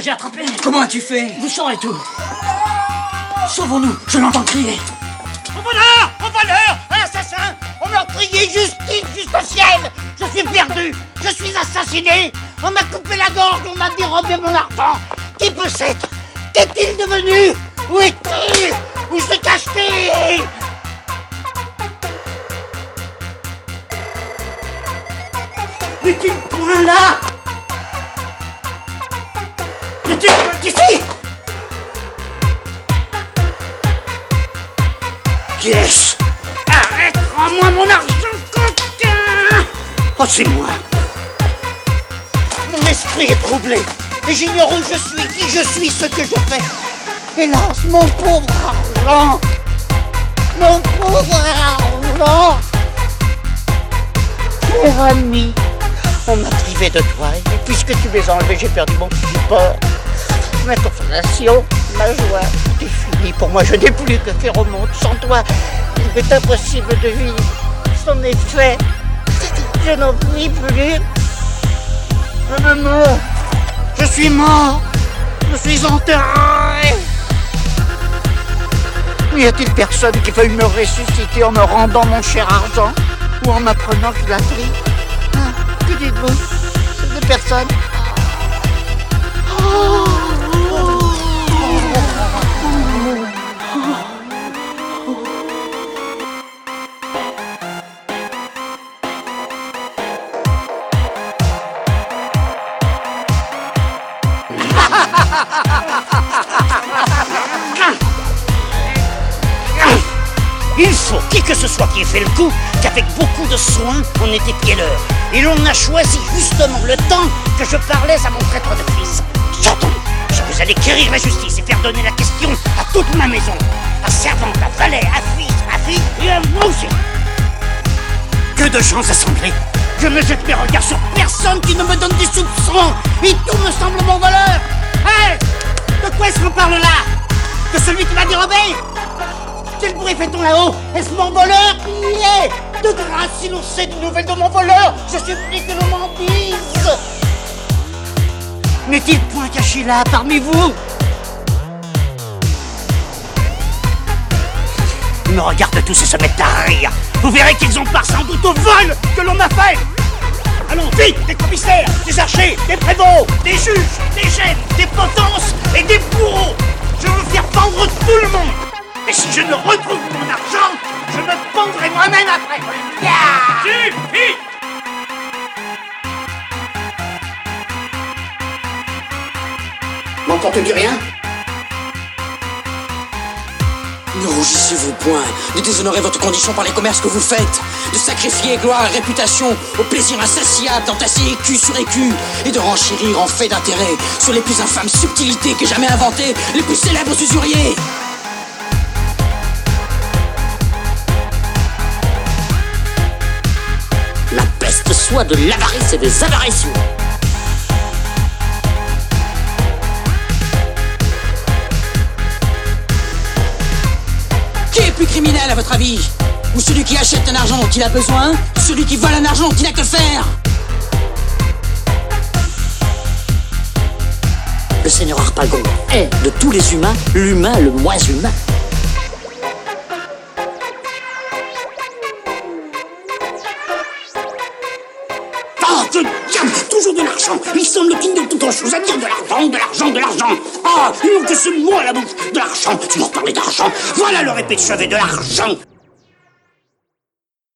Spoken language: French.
que j'ai attrapé. Comment as-tu fait? Vous saurez tout. Sauvons-nous, je l'entends crier. Au voleur Au voleur Un assassin On meurtrier Justice Juste ciel Je suis perdu Je suis assassiné. On m'a coupé la gorge, on m'a dérobé mon argent. Qui peut s'être Qu'est-il devenu? Où est-il? Où se cache-t-il? N'est-il point là Est-ce Arrête Rends-moi mon argent, coquin. Oh, c'est moi. Mon esprit est troublé. Et j'ignore où je suis, qui je suis, ce que je fais. Hélas, mon pauvre argent. Mon pauvre argent. Cher ami, on m'a privé de toi, et puisque tu m'es enlevé, j'ai perdu mon support. Ma consolation, ma joie, tout est. Pour moi, je n'ai plus que faire au monde. Sans toi, il m'est impossible de vivre. Son effet, je n'en puis plus. Je me meurs. Je suis mort. Je suis enterré. N'y a-t-il personne qui veuille me ressusciter en me rendant mon cher argent ou en m'apprenant qu'il a pris Ah, Que dites-vous? C'est des personnes Il faut, qui que ce soit qui ait fait le coup, qu'avec beaucoup de soin, on était pieds d'heure. Et l'on a choisi justement le temps que je parlais à mon traître de fils. J'entends, je vous allez quérir la justice et faire donner la question à toute ma maison, à servante, à valet, à fils, à fille et à moi. Que de gens assemblés. Je ne jette mes regards sur personne qui ne me donne des soupçons Et tout me semble mon voleur. Hé De quoi est-ce qu'on parle là? De celui qui m'a dérobé? Fait-on là-haut Est-ce mon voleur De grâce, si l'on sait des nouvelles de mon voleur, je supplie que l'on m'en dise N'est-il point caché là, parmi vous Ils me regardent tous et se mettent à rire. Vous verrez qu'ils ont part sans doute au vol que l'on m'a fait. Allons, vite, des commissaires, des archers, des prévôts, des juges, des chefs, des potences et des bourreaux. Je veux faire pendre tout le monde. Et si je ne retrouve mon argent, je me pendrai moi-même après. Ya Suffit N'entends-tu rien? Ne rougissez-vous point, de déshonorer votre condition par les commerces que vous faites, de sacrifier gloire et réputation au plaisir insatiable d'entasser écu sur écu, et de renchérir en fait d'intérêt sur les plus infâmes subtilités que jamais inventées les plus célèbres usuriers. Soit de l'avarice et des avaritions. Qui est plus criminel à votre avis? Ou celui qui achète un argent dont il a besoin Ou celui qui vole un argent dont il n'a que faire? Le seigneur Harpagon est, de tous les humains, l'humain le moins humain. De Toujours de l'argent. Il semble qu'ils n'ont autre chose à dire de l'argent, de l'argent, de l'argent. Ah, ils n'ont que ce mot à la bouche. De l'argent Tu m'en parlais d'argent. Voilà leur épée de chevet de l'argent